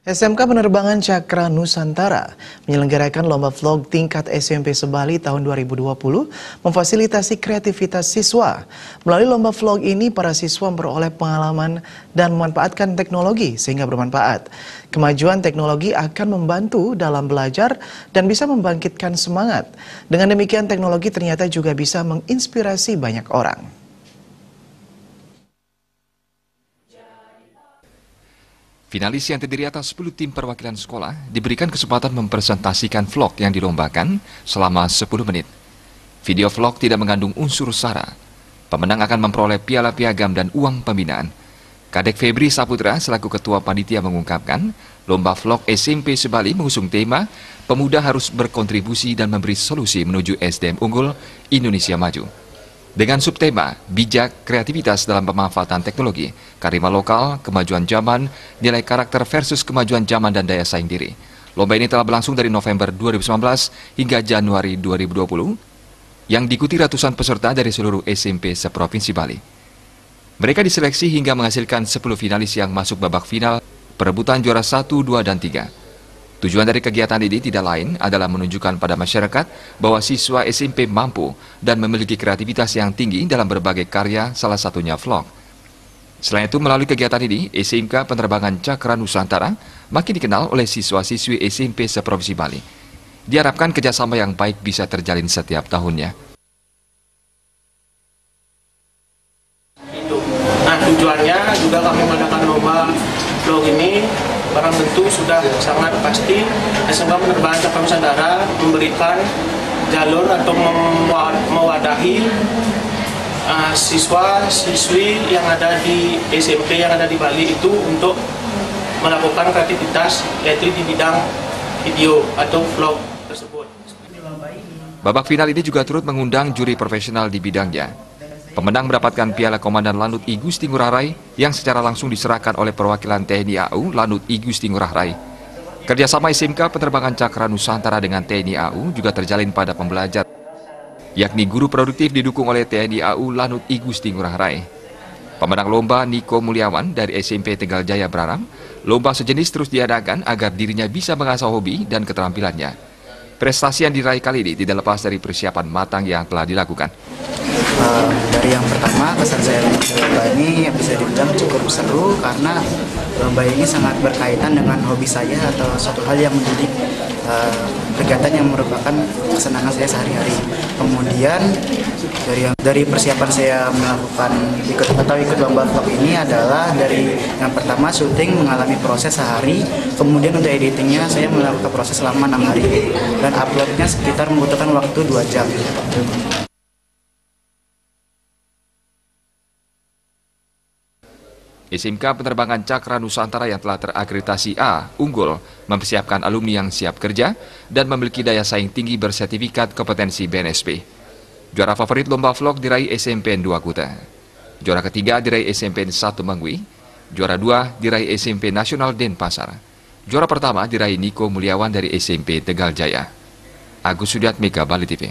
SMK Penerbangan Cakra Nusantara menyelenggarakan lomba vlog tingkat SMP Sebali tahun 2020 memfasilitasi kreativitas siswa. Melalui lomba vlog ini, para siswa memperoleh pengalaman dan memanfaatkan teknologi sehingga bermanfaat. Kemajuan teknologi akan membantu dalam belajar dan bisa membangkitkan semangat. Dengan demikian, teknologi ternyata juga bisa menginspirasi banyak orang. Finalis yang terdiri atas 10 tim perwakilan sekolah diberikan kesempatan mempresentasikan vlog yang dilombakan selama 10 menit. Video vlog tidak mengandung unsur sara. Pemenang akan memperoleh piala piagam dan uang pembinaan. Kadek Febri Saputra selaku ketua panitia mengungkapkan, lomba vlog SMP Sebali mengusung tema Pemuda harus berkontribusi dan memberi solusi menuju SDM unggul Indonesia Maju. Dengan subtema bijak kreativitas dalam pemanfaatan teknologi, karima lokal, kemajuan zaman, nilai karakter versus kemajuan zaman dan daya saing diri. Lomba ini telah berlangsung dari November 2019 hingga Januari 2020 yang diikuti ratusan peserta dari seluruh SMP seprovinsi Bali. Mereka diseleksi hingga menghasilkan 10 finalis yang masuk babak final perebutan juara 1, 2, dan 3. Tujuan dari kegiatan ini tidak lain adalah menunjukkan pada masyarakat bahwa siswa SMP mampu dan memiliki kreativitas yang tinggi dalam berbagai karya, salah satunya vlog. Selain itu, melalui kegiatan ini, SMK Penerbangan Cakra Nusantara makin dikenal oleh siswa-siswi SMP seprovinsi Bali. Diharapkan kerjasama yang baik bisa terjalin setiap tahunnya. Nah, tujuannya juga kami mengadakan lomba vlog ini barang tentu sudah sangat pasti SMK Penerbangan Cakra Nusantara memberikan jalur atau mewadahi uh, siswa siswi yang ada di SMP yang ada di Bali itu untuk melakukan kreativitas yaitu di bidang video atau vlog tersebut. Babak final ini juga turut mengundang juri profesional di bidangnya Pemenang mendapatkan Piala Komandan Lanut I Gusti Ngurah Rai yang secara langsung diserahkan oleh perwakilan TNI AU Lanut I Gusti Ngurah Rai. Kerjasama SMK Penerbangan Cakra Nusantara dengan TNI AU juga terjalin pada pembelajar, yakni guru produktif didukung oleh TNI AU Lanut I Gusti Ngurah Rai. Pemenang lomba Niko Mulyawan dari SMP Tegal Jaya berharap lomba sejenis terus diadakan agar dirinya bisa mengasah hobi dan keterampilannya. Prestasi yang diraih kali ini tidak lepas dari persiapan matang yang telah dilakukan. Uh, dari yang pertama kesan saya lomba ini bisa dibilang cukup seru karena lomba ini sangat berkaitan dengan hobi saya atau suatu hal yang menjadi uh, kegiatan yang merupakan kesenangan saya sehari-hari. Kemudian dari dari persiapan saya melakukan ikut atau ikut lomba vlog ini adalah dari yang pertama syuting mengalami proses sehari, kemudian untuk editingnya saya melakukan proses selama enam hari dan uploadnya sekitar membutuhkan waktu dua jam. SMK Penerbangan Cakra Nusantara yang telah terakreditasi A, unggul, mempersiapkan alumni yang siap kerja dan memiliki daya saing tinggi bersertifikat kompetensi BNSP. Juara favorit lomba vlog diraih SMPN 2 Kuta. Juara ketiga diraih SMPN 1 Mangwi. Juara dua diraih SMP Nasional Denpasar. Juara pertama diraih Niko Mulyawan dari SMP Tegal Jaya. Agus Sudiat Mega Bali TV.